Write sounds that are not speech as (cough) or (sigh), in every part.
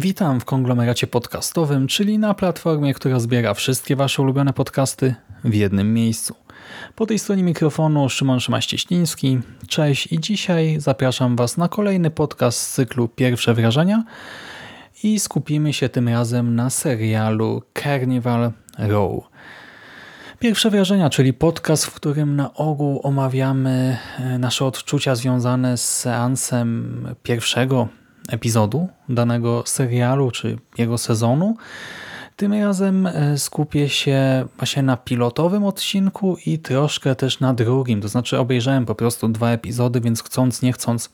Witam w konglomeracie podcastowym, czyli na platformie, która zbiera wszystkie Wasze ulubione podcasty w jednym miejscu. Po tej stronie mikrofonu Szymon Szymaś-Cieśliński. Cześć i dzisiaj zapraszam Was na kolejny podcast z cyklu Pierwsze Wrażenia i skupimy się tym razem na serialu Carnival Row. Pierwsze wrażenia, czyli podcast, w którym na ogół omawiamy e, nasze odczucia związane z seansem pierwszego epizodu danego serialu czy jego sezonu. Tym razem e, skupię się właśnie na pilotowym odcinku i troszkę też na drugim. To znaczy obejrzałem po prostu dwa epizody, więc chcąc, nie chcąc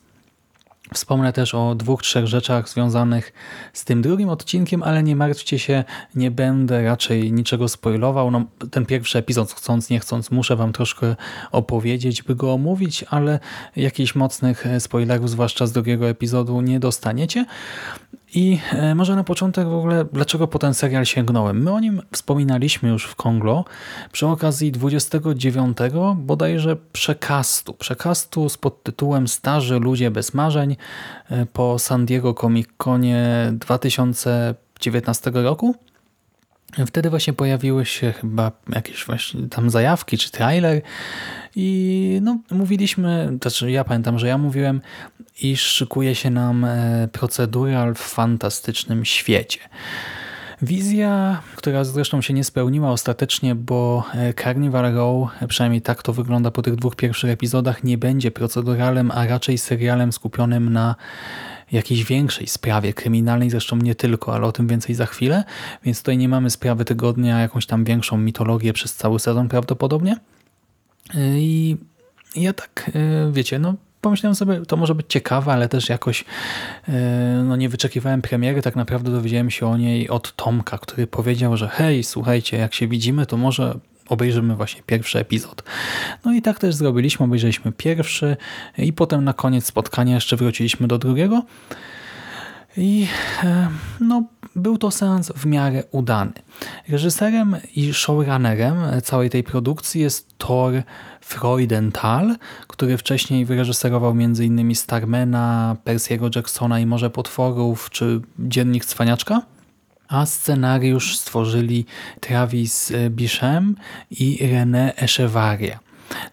Wspomnę też o dwóch, trzech rzeczach związanych z tym drugim odcinkiem, ale nie martwcie się, nie będę raczej niczego spoilował. No, ten pierwszy epizod, chcąc, nie chcąc, muszę wam troszkę opowiedzieć, by go omówić, ale jakichś mocnych spoilerów, zwłaszcza z drugiego epizodu, nie dostaniecie. I e, może na początek w ogóle, dlaczego po ten serial sięgnąłem? My o nim wspominaliśmy już w Konglo przy okazji 29 bodajże przekastu. Przekastu z podtytułem Starzy ludzie bez marzeń e, po San Diego Comic Conie 2019 roku. Wtedy właśnie pojawiły się chyba jakieś właśnie tam zajawki czy trailer i no mówiliśmy, znaczy ja pamiętam, że ja mówiłem, iż szykuje się nam e, procedural w fantastycznym świecie. Wizja, która zresztą się nie spełniła ostatecznie, bo e, Carnival Row, przynajmniej tak to wygląda po tych dwóch pierwszych epizodach, nie będzie proceduralem, a raczej serialem skupionym na jakiejś większej sprawie kryminalnej, zresztą nie tylko, ale o tym więcej za chwilę, więc tutaj nie mamy sprawy tygodnia, jakąś tam większą mitologię przez cały sezon prawdopodobnie. E, I ja tak, e, wiecie, no pomyślałem sobie, to może być ciekawe, ale też jakoś no nie wyczekiwałem premiery. Tak naprawdę dowiedziałem się o niej od Tomka, który powiedział, że hej, słuchajcie, jak się widzimy, to może obejrzymy właśnie pierwszy epizod. No i tak też zrobiliśmy, obejrzeliśmy pierwszy i potem na koniec spotkania jeszcze wróciliśmy do drugiego. I no, był to seans w miarę udany. Reżyserem i showrunnerem całej tej produkcji jest Thor Freudenthal, który wcześniej wyreżyserował m.in. Starmana, Persiego Jacksona i Morze Potworów, czy Dziennik Cwaniaczka. A scenariusz stworzyli Travis Bichem i René Echevarria.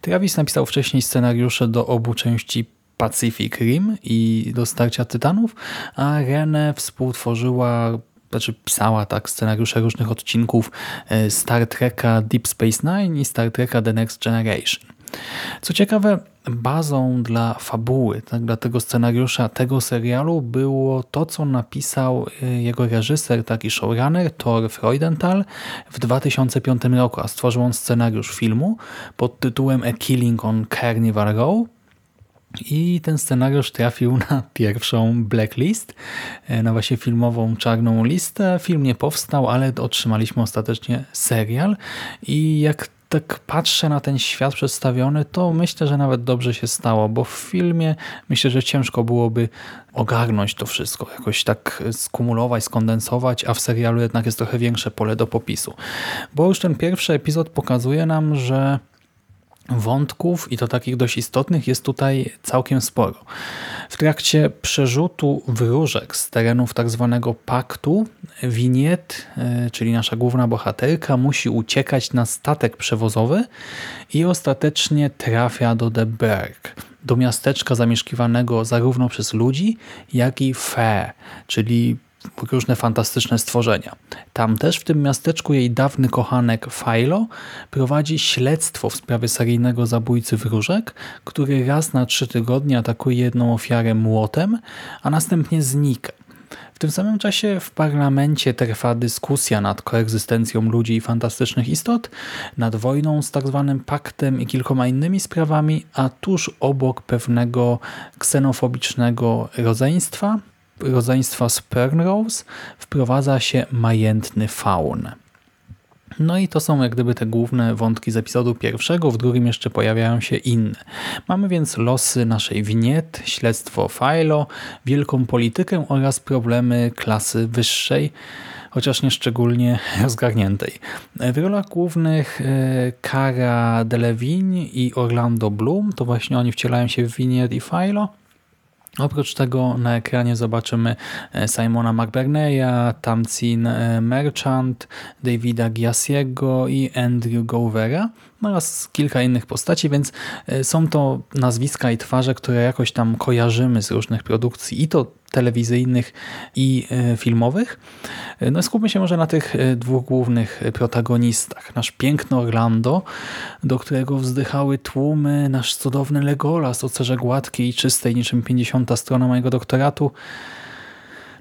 Travis napisał wcześniej scenariusze do obu części Pacific Rim i do Starcia Tytanów, a René współtworzyła znaczy pisała tak scenariusze różnych odcinków e, Star Treka Deep Space Nine i Star Treka The Next Generation. Co ciekawe, bazą dla fabuły, tak, dla tego scenariusza, tego serialu było to, co napisał e, jego reżyser, taki showrunner Thor Freudenthal w 2005 roku, a stworzył on scenariusz filmu pod tytułem A Killing on Carnival Row, i ten scenariusz trafił na pierwszą blacklist, e, na właśnie filmową czarną listę. Film nie powstał, ale otrzymaliśmy ostatecznie serial i jak tak patrzę na ten świat przedstawiony, to myślę, że nawet dobrze się stało, bo w filmie myślę, że ciężko byłoby ogarnąć to wszystko, jakoś tak skumulować, skondensować, a w serialu jednak jest trochę większe pole do popisu. Bo już ten pierwszy epizod pokazuje nam, że wątków i to takich dość istotnych jest tutaj całkiem sporo. W trakcie przerzutu wróżek z terenów tak zwanego paktu Winiet, e, czyli nasza główna bohaterka, musi uciekać na statek przewozowy i ostatecznie trafia do The Berg, do miasteczka zamieszkiwanego zarówno przez ludzi, jak i Fe, czyli różne fantastyczne stworzenia. Tam też w tym miasteczku jej dawny kochanek Philo prowadzi śledztwo w sprawie seryjnego zabójcy wróżek, który raz na trzy tygodnie atakuje jedną ofiarę młotem, a następnie znika. W tym samym czasie w parlamencie trwa dyskusja nad koegzystencją ludzi i fantastycznych istot, nad wojną z tak zwanym paktem i kilkoma innymi sprawami, a tuż obok pewnego ksenofobicznego rodzeństwa rodzeństwa Spernrose wprowadza się majętny faun. No i to są jak gdyby te główne wątki z epizodu pierwszego, w drugim jeszcze pojawiają się inne. Mamy więc losy naszej winiet, śledztwo Philo, wielką politykę oraz problemy klasy wyższej, chociaż nie szczególnie (laughs) rozgarniętej. W rolach głównych e, Cara Delevingne i Orlando Bloom, to właśnie oni wcielają się w Winiet i Philo. Oprócz tego na ekranie zobaczymy e, Simona McBurneya, Tamsin e, Merchant, Davida Giasiego i Andrew Govera oraz kilka innych postaci, więc e, są to nazwiska i twarze, które jakoś tam kojarzymy z różnych produkcji i to telewizyjnych i filmowych. No skupmy się może na tych dwóch głównych protagonistach. Nasz piękny Orlando, do którego wzdychały tłumy, nasz cudowny Legolas o cerze gładkiej i czystej niczym 50 strona mojego doktoratu.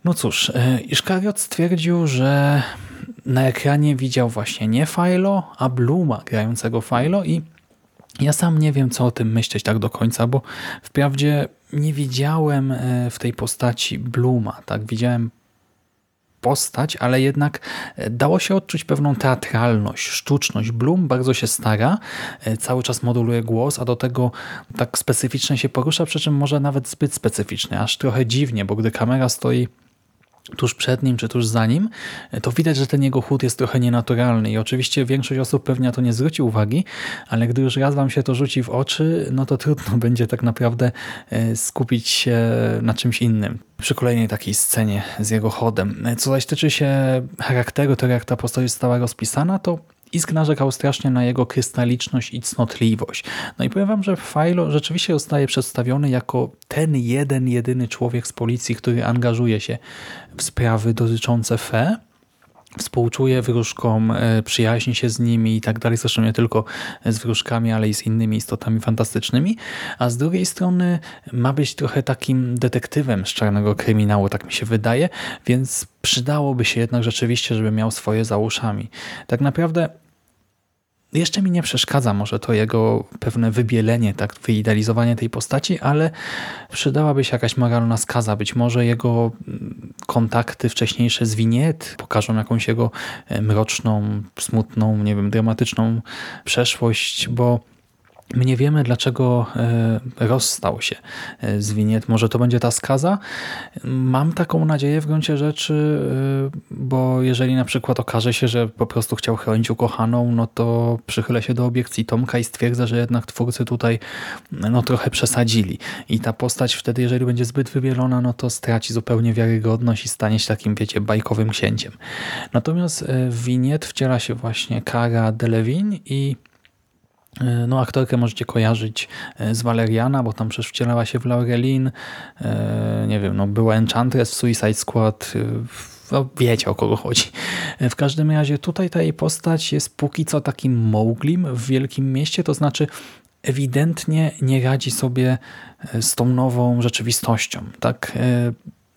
No cóż, Iszkariot stwierdził, że na ekranie widział właśnie nie Philo, a Bluma grającego Philo i ja sam nie wiem, co o tym myśleć tak do końca, bo wprawdzie nie widziałem w tej postaci Bluma, tak? Widziałem postać, ale jednak e, dało się odczuć pewną teatralność, sztuczność. Bloom bardzo się stara, e, cały czas moduluje głos, a do tego tak specyficznie się porusza, przy czym może nawet zbyt specyficznie, aż trochę dziwnie, bo gdy kamera stoi tuż przed nim czy tuż za nim, to widać, że ten jego chód jest trochę nienaturalny i oczywiście większość osób pewnie na to nie zwróci uwagi, ale gdy już raz wam się to rzuci w oczy, no to trudno (laughs) będzie tak naprawdę e, skupić się na czymś innym przy kolejnej takiej scenie z jego chodem. Co zaś tyczy się charakteru, to jak ta postać została rozpisana, to Isk narzekał strasznie na jego krystaliczność i cnotliwość. No i powiem wam, że Philo rzeczywiście zostaje przedstawiony jako ten jeden, jedyny człowiek z policji, który angażuje się w sprawy dotyczące Fe, współczuje wróżkom, e, przyjaźni się z nimi i tak dalej, zresztą nie tylko z wróżkami, ale i z innymi istotami fantastycznymi, a z drugiej strony ma być trochę takim detektywem z czarnego kryminału, tak mi się wydaje, więc przydałoby się jednak rzeczywiście, żeby miał swoje za uszami. Tak naprawdę jeszcze mi nie przeszkadza może to jego pewne wybielenie, tak, wyidealizowanie tej postaci, ale przydałaby się jakaś moralna skaza. Być może jego mm, kontakty wcześniejsze z Winiet pokażą jakąś jego e, mroczną, smutną, nie wiem, dramatyczną przeszłość, bo My nie wiemy, dlaczego e, rozstał się e, z Winiet. Może to będzie ta skaza? Mam taką nadzieję w gruncie rzeczy, e, bo jeżeli na przykład okaże się, że po prostu chciał chronić ukochaną, no to przychylę się do obiekcji Tomka i stwierdzę, że jednak twórcy tutaj no, trochę przesadzili. I ta postać wtedy, jeżeli będzie zbyt wybielona, no to straci zupełnie wiarygodność i stanie się takim, wiecie, bajkowym księciem. Natomiast w Winiet wciela się właśnie Cara Delevingne i no, aktorkę możecie kojarzyć e, z Valeriana, bo tam przecież wcielała się w Laurelin. E, nie wiem, no, była Enchantress w Suicide Squad. No, wiecie o kogo chodzi. W każdym razie tutaj ta jej postać jest póki co takim Mowglim w wielkim mieście, to znaczy ewidentnie nie radzi sobie z tą nową rzeczywistością. Tak?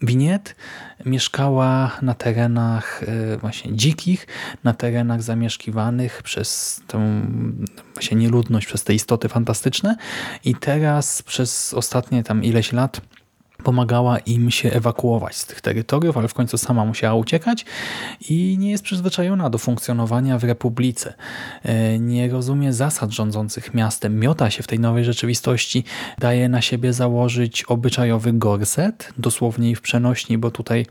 Winiet mieszkała na terenach e, właśnie dzikich, na terenach zamieszkiwanych przez tę właśnie nieludność, przez te istoty fantastyczne. I teraz przez ostatnie tam ileś lat pomagała im się ewakuować z tych terytoriów, ale w końcu sama musiała uciekać i nie jest przyzwyczajona do funkcjonowania w republice. E, nie rozumie zasad rządzących miastem, miota się w tej nowej rzeczywistości, daje na siebie założyć obyczajowy gorset, dosłownie w przenośni, bo tutaj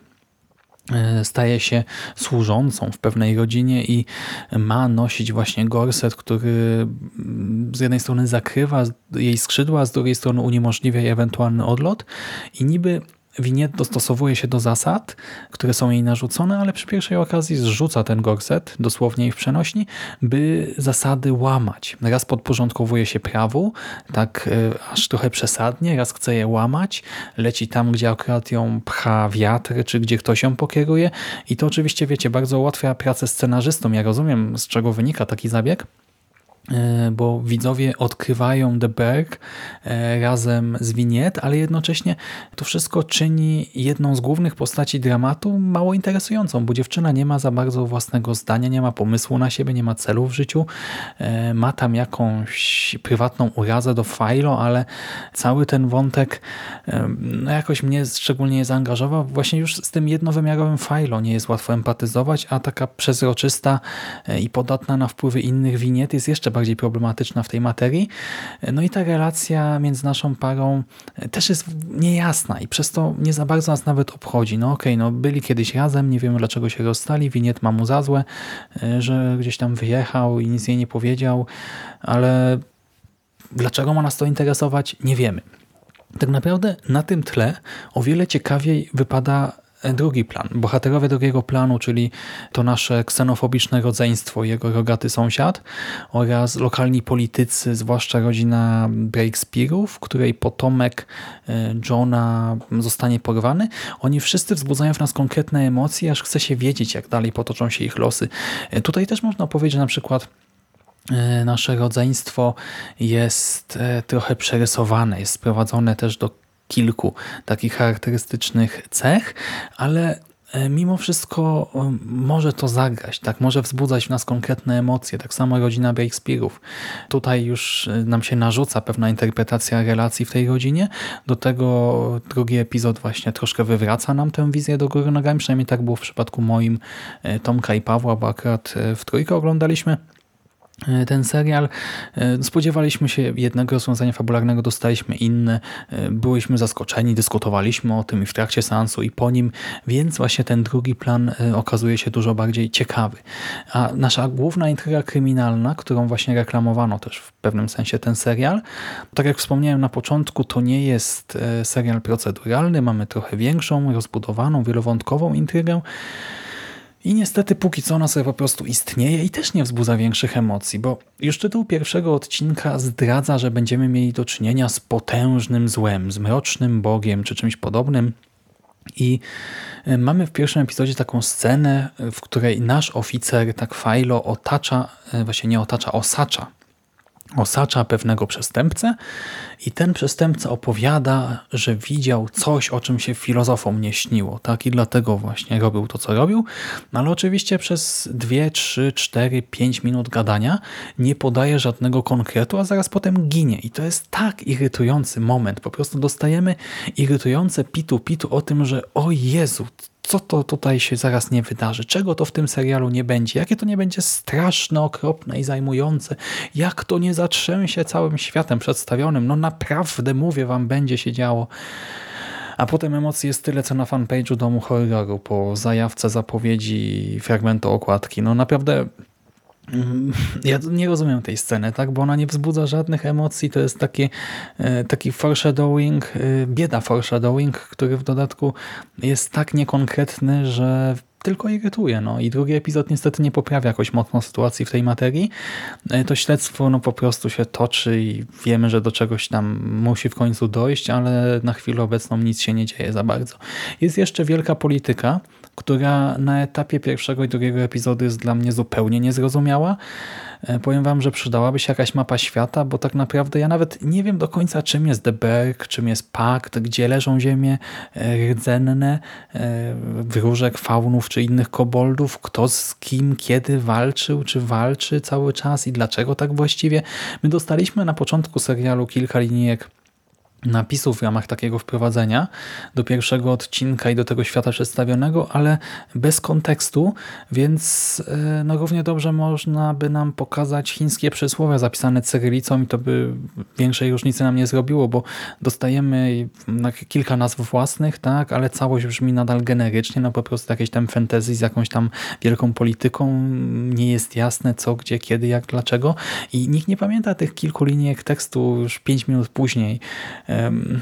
staje się służącą w pewnej rodzinie i ma nosić właśnie gorset, który z jednej strony zakrywa jej skrzydła, z drugiej strony uniemożliwia jej ewentualny odlot i niby Winiet dostosowuje się do zasad, które są jej narzucone, ale przy pierwszej okazji zrzuca ten gorset, dosłownie i w przenośni, by zasady łamać. Raz podporządkowuje się prawu, tak e, aż trochę przesadnie, raz chce je łamać, leci tam, gdzie akurat ją pcha wiatr, czy gdzie ktoś ją pokieruje i to oczywiście, wiecie, bardzo ułatwia pracę scenarzystom. Ja rozumiem, z czego wynika taki zabieg, bo widzowie odkrywają The Berg e, razem z Winiet, ale jednocześnie to wszystko czyni jedną z głównych postaci dramatu mało interesującą, bo dziewczyna nie ma za bardzo własnego zdania, nie ma pomysłu na siebie, nie ma celu w życiu, e, ma tam jakąś prywatną urazę do Philo, ale cały ten wątek no jakoś mnie szczególnie nie zaangażował. Właśnie już z tym jednowymiarowym Philo nie jest łatwo empatyzować, a taka przezroczysta i podatna na wpływy innych winiet jest jeszcze bardziej problematyczna w tej materii. No i ta relacja między naszą parą też jest niejasna i przez to nie za bardzo nas nawet obchodzi. No okej, okay, no byli kiedyś razem, nie wiemy dlaczego się rozstali, winiet ma mu za złe, że gdzieś tam wyjechał i nic jej nie powiedział, ale dlaczego ma nas to interesować, nie wiemy. Tak naprawdę na tym tle o wiele ciekawiej wypada drugi plan. Bohaterowie drugiego planu, czyli to nasze ksenofobiczne rodzeństwo, jego rogaty sąsiad oraz lokalni politycy, zwłaszcza rodzina Breakspearów, której potomek e, Johna zostanie porwany. Oni wszyscy wzbudzają w nas konkretne emocje, aż chce się wiedzieć, jak dalej potoczą się ich losy. E, tutaj też można powiedzieć, że na przykład e, nasze rodzeństwo jest trochę przerysowane, jest sprowadzone też do kilku takich charakterystycznych cech, ale e, mimo wszystko e, może to zagrać, tak? może wzbudzać w nas konkretne emocje, tak samo rodzina Breakspearów. Tutaj już e, nam się narzuca pewna interpretacja relacji w tej rodzinie, do tego drugi epizod właśnie troszkę wywraca nam tę wizję do góry nogami, przynajmniej tak było w przypadku moim Tomka i Pawła, bo akurat w trójkę oglądaliśmy E, ten serial. E, spodziewaliśmy się jednego rozwiązania fabularnego, dostaliśmy inne, e, byliśmy zaskoczeni, dyskutowaliśmy o tym i w trakcie seansu i po nim, więc właśnie ten drugi plan okazuje się dużo bardziej ciekawy. A nasza główna intryga kryminalna, którą właśnie reklamowano też w pewnym sensie ten serial, tak jak wspomniałem na początku, to nie jest serial proceduralny, mamy trochę większą, rozbudowaną, wielowątkową intrygę, i niestety póki co ona sobie po prostu istnieje i też nie wzbudza większych emocji, bo już tytuł pierwszego odcinka zdradza, że będziemy mieli do czynienia z potężnym złem, z mrocznym bogiem czy czymś podobnym. I e, mamy w pierwszym epizodzie taką scenę, w której nasz oficer, tak Fajlo, otacza, e, właśnie nie otacza, osacza osacza pewnego przestępcę i ten przestępca opowiada, że widział coś, o czym się filozofom nie śniło. Tak? I dlatego właśnie robił to, co robił. No ale oczywiście przez 2, 3, 4, 5 minut gadania nie podaje żadnego konkretu, a zaraz potem ginie. I to jest tak irytujący moment. Po prostu dostajemy irytujące pitu-pitu o tym, że o Jezu, co to tutaj się zaraz nie wydarzy, czego to w tym serialu nie będzie, jakie to nie będzie straszne, okropne i zajmujące, jak to nie zatrzęsie całym światem przedstawionym. No naprawdę, mówię wam, będzie się działo. A potem emocji jest tyle, co na fanpage'u Domu Horroru po zajawce zapowiedzi fragmentu okładki. No naprawdę. Ja nie rozumiem tej sceny, tak, bo ona nie wzbudza żadnych emocji, to jest taki, e, taki foreshadowing, e, bieda foreshadowing, który w dodatku jest tak niekonkretny, że tylko irytuje. No. I drugi epizod niestety nie poprawia jakoś mocno sytuacji w tej materii. E, to śledztwo no, po prostu się toczy i wiemy, że do czegoś tam musi w końcu dojść, ale na chwilę obecną nic się nie dzieje za bardzo. Jest jeszcze wielka polityka, która na etapie pierwszego i drugiego epizodu jest dla mnie zupełnie niezrozumiała. E, powiem wam, że przydałaby się jakaś mapa świata, bo tak naprawdę ja nawet nie wiem do końca czym jest The Berg, czym jest Pakt, gdzie leżą ziemie e, rdzenne, e, wróżek, faunów czy innych koboldów, kto z kim, kiedy walczył, czy walczy cały czas i dlaczego tak właściwie. My dostaliśmy na początku serialu kilka linijek napisów w ramach takiego wprowadzenia do pierwszego odcinka i do tego świata przedstawionego, ale bez kontekstu, więc e, no równie dobrze można by nam pokazać chińskie przysłowie zapisane cyrylicą i to by większej różnicy nam nie zrobiło, bo dostajemy kilka nazw własnych, tak, ale całość brzmi nadal generycznie, no po prostu jakieś tam fantasy z jakąś tam wielką polityką, nie jest jasne co, gdzie, kiedy, jak, dlaczego i nikt nie pamięta tych kilku linijek tekstu już pięć minut później,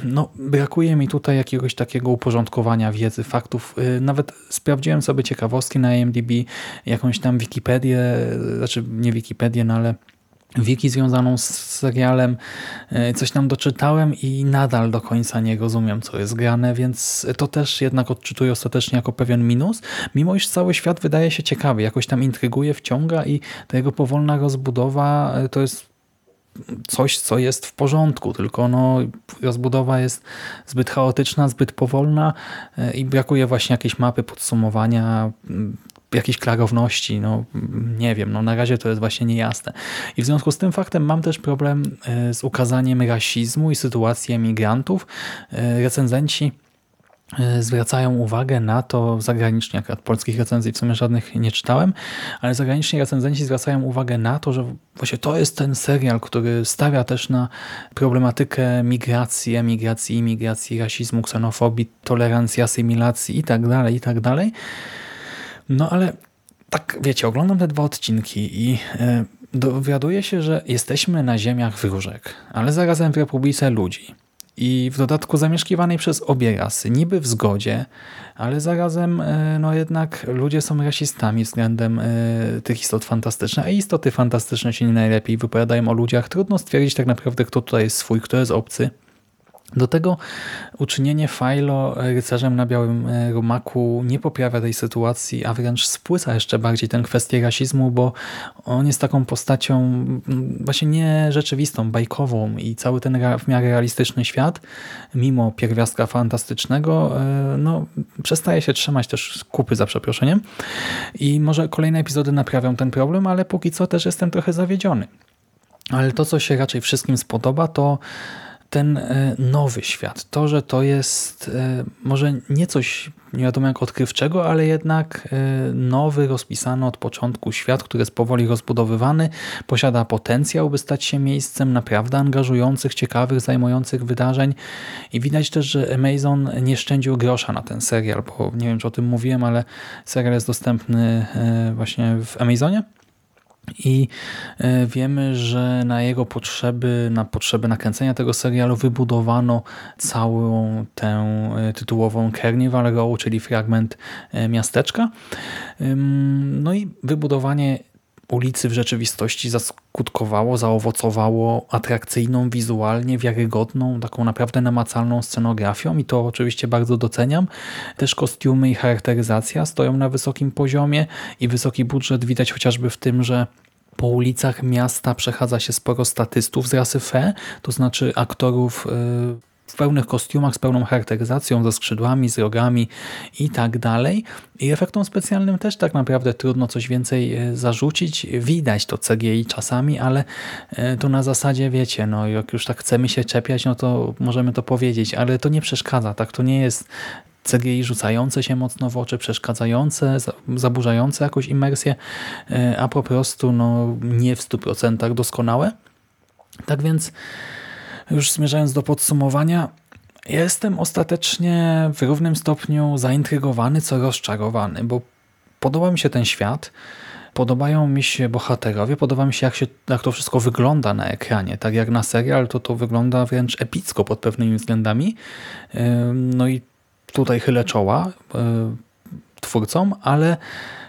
no, brakuje mi tutaj jakiegoś takiego uporządkowania wiedzy, faktów. Y, nawet sprawdziłem sobie ciekawostki na IMDb, jakąś tam Wikipedię, znaczy nie Wikipedię, no ale wiki związaną z serialem, e, coś tam doczytałem i nadal do końca nie rozumiem, co jest grane, więc to też jednak odczytuję ostatecznie jako pewien minus, mimo iż cały świat wydaje się ciekawy, jakoś tam intryguje, wciąga i ta jego powolna rozbudowa e, to jest coś, co jest w porządku, tylko no, rozbudowa jest zbyt chaotyczna, zbyt powolna e, i brakuje właśnie jakiejś mapy podsumowania, jakiejś klarowności, no nie wiem, no na razie to jest właśnie niejasne. I w związku z tym faktem mam też problem e, z ukazaniem rasizmu i sytuacji emigrantów. E, recenzenci zwracają uwagę na to zagranicznie, akurat polskich recenzji w sumie żadnych nie czytałem, ale zagraniczni recenzenci zwracają uwagę na to, że właśnie to jest ten serial, który stawia też na problematykę migracji, emigracji, imigracji, rasizmu, ksenofobii, tolerancji, asymilacji itd., tak itd., tak no ale tak, wiecie, oglądam te dwa odcinki i e, dowiaduję się, że jesteśmy na ziemiach wróżek, ale zarazem w Republice ludzi. I w dodatku zamieszkiwanej przez obie rasy, niby w zgodzie, ale zarazem e, no jednak ludzie są rasistami względem e, tych istot fantastycznych, a istoty fantastyczne się nie najlepiej wypowiadają o ludziach. Trudno stwierdzić tak naprawdę, kto tutaj jest swój, kto jest obcy. Do tego uczynienie Philo rycerzem na białym e, rumaku nie poprawia tej sytuacji, a wręcz spłyca jeszcze bardziej tę kwestię rasizmu, bo on jest taką postacią właśnie nie rzeczywistą, bajkową i cały ten w miarę realistyczny świat, mimo pierwiastka fantastycznego, e, no, przestaje się trzymać też kupy za przeproszeniem i może kolejne epizody naprawią ten problem, ale póki co też jestem trochę zawiedziony. Ale to, co się raczej wszystkim spodoba, to ten e, nowy świat. To, że to jest e, może nie coś nie wiadomo jak odkrywczego, ale jednak e, nowy, rozpisany od początku świat, który jest powoli rozbudowywany, posiada potencjał, by stać się miejscem naprawdę angażujących, ciekawych, zajmujących wydarzeń i widać też, że Amazon nie szczędził grosza na ten serial, bo nie wiem, czy o tym mówiłem, ale serial jest dostępny właśnie w Amazonie i e, wiemy, że na jego potrzeby, na potrzeby nakręcenia tego serialu wybudowano całą tę e, tytułową Carnival Row, czyli fragment e, miasteczka. No i wybudowanie ulicy w rzeczywistości zaskutkowało, zaowocowało atrakcyjną, wizualnie wiarygodną, taką naprawdę namacalną scenografią i to oczywiście bardzo doceniam. Też kostiumy i charakteryzacja stoją na wysokim poziomie i wysoki budżet widać chociażby w tym, że po ulicach miasta przechadza się sporo statystów z rasy Fe, to znaczy aktorów y, w pełnych kostiumach, z pełną charakteryzacją, ze skrzydłami, z rogami i tak dalej. I efektom specjalnym też tak naprawdę trudno coś więcej e, zarzucić. Widać to CGI czasami, ale e, to na zasadzie, wiecie, no jak już tak chcemy się czepiać, no to możemy to powiedzieć, ale to nie przeszkadza, tak? To nie jest CGI rzucające się mocno w oczy, przeszkadzające, zaburzające jakąś imersję, e, a po prostu no, nie w 100% doskonałe. Tak więc już zmierzając do podsumowania, jestem ostatecznie w równym stopniu zaintrygowany, co rozczarowany, bo podoba mi się ten świat, podobają mi się bohaterowie, podoba mi się jak, się jak to wszystko wygląda na ekranie. Tak jak na serial, to to wygląda wręcz epicko pod pewnymi względami. No i tutaj chylę czoła twórcom, ale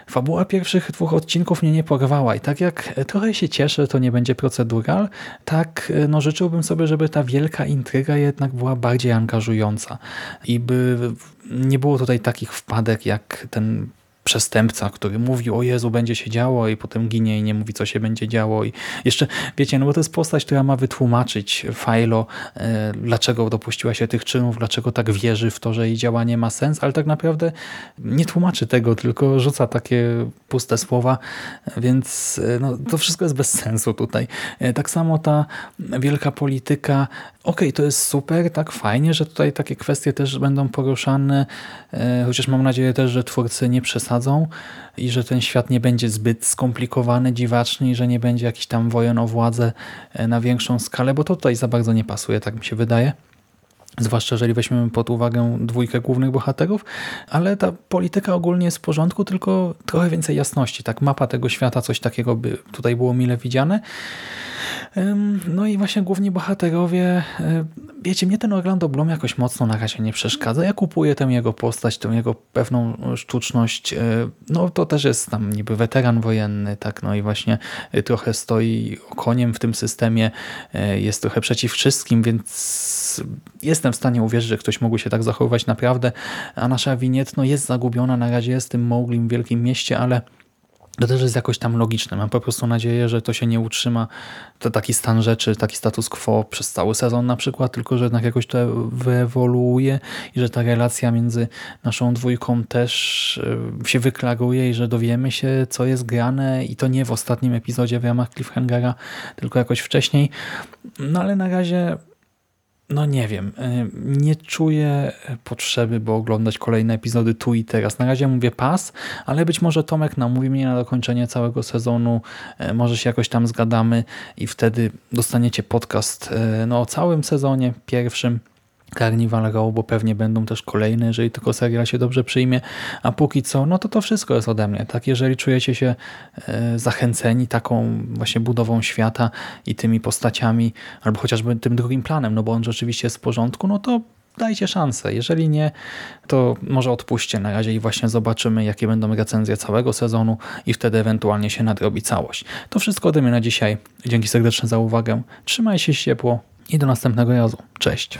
Fabuła pierwszych dwóch odcinków mnie nie porwała i tak jak trochę się cieszę, to nie będzie procedural, tak no życzyłbym sobie, żeby ta wielka intryga jednak była bardziej angażująca i by nie było tutaj takich wpadek jak ten przestępca, który mówi, o Jezu, będzie się działo i potem ginie i nie mówi, co się będzie działo. I jeszcze, wiecie, no bo to jest postać, która ma wytłumaczyć Filo, e, dlaczego dopuściła się tych czynów, dlaczego tak wierzy w to, że jej działanie ma sens, ale tak naprawdę nie tłumaczy tego, tylko rzuca takie puste słowa, więc e, no, to wszystko jest bez sensu tutaj. E, tak samo ta wielka polityka, okej, okay, to jest super, tak fajnie, że tutaj takie kwestie też będą poruszane, chociaż mam nadzieję też, że twórcy nie przesadzą i że ten świat nie będzie zbyt skomplikowany, dziwaczny i że nie będzie jakiś tam wojen o władzę e, na większą skalę, bo to tutaj za bardzo nie pasuje, tak mi się wydaje. Zwłaszcza jeżeli weźmiemy pod uwagę dwójkę głównych bohaterów, ale ta polityka ogólnie jest w porządku, tylko trochę więcej jasności. Tak, mapa tego świata, coś takiego by tutaj było mile widziane. No i właśnie główni bohaterowie, wiecie, mnie ten Orlando Bloom jakoś mocno na razie nie przeszkadza. Ja kupuję tę jego postać, tę jego pewną sztuczność. y, No to też jest tam niby weteran wojenny, tak, no i właśnie y, trochę stoi koniem w tym systemie, y, jest trochę przeciw wszystkim, więc jestem w stanie uwierzyć, że ktoś mógł się tak zachowywać naprawdę, a nasza winiet no, jest zagubiona, na razie jest tym Mowglim w wielkim mieście, ale to też jest jakoś tam logiczne. Mam po prostu nadzieję, że to się nie utrzyma, to taki stan rzeczy, taki status quo przez cały sezon na przykład, tylko że jednak jakoś to wyewoluuje i że ta relacja między naszą dwójką też y, się wyklaruje i że dowiemy się, co jest grane i to nie w ostatnim epizodzie w ramach Cliffhangera, tylko jakoś wcześniej. No ale na razie no nie wiem, y, nie czuję potrzeby, by oglądać kolejne epizody tu i teraz. Na razie mówię pas, ale być może Tomek namówi mnie na dokończenie całego sezonu, y, może się jakoś tam zgadamy i wtedy dostaniecie podcast y, no, o całym sezonie pierwszym. Carnival Row, bo pewnie będą też kolejne, jeżeli tylko serial się dobrze przyjmie, a póki co, no to to wszystko jest ode mnie. Tak, jeżeli czujecie się e, zachęceni taką właśnie budową świata i tymi postaciami, albo chociażby tym drugim planem, no bo on rzeczywiście jest w porządku, no to dajcie szansę. Jeżeli nie, to może odpuśćcie na razie i właśnie zobaczymy, jakie będą recenzje całego sezonu i wtedy ewentualnie się nadrobi całość. To wszystko ode mnie na dzisiaj. Dzięki serdeczne za uwagę. Trzymaj się ciepło i do następnego razu. Cześć.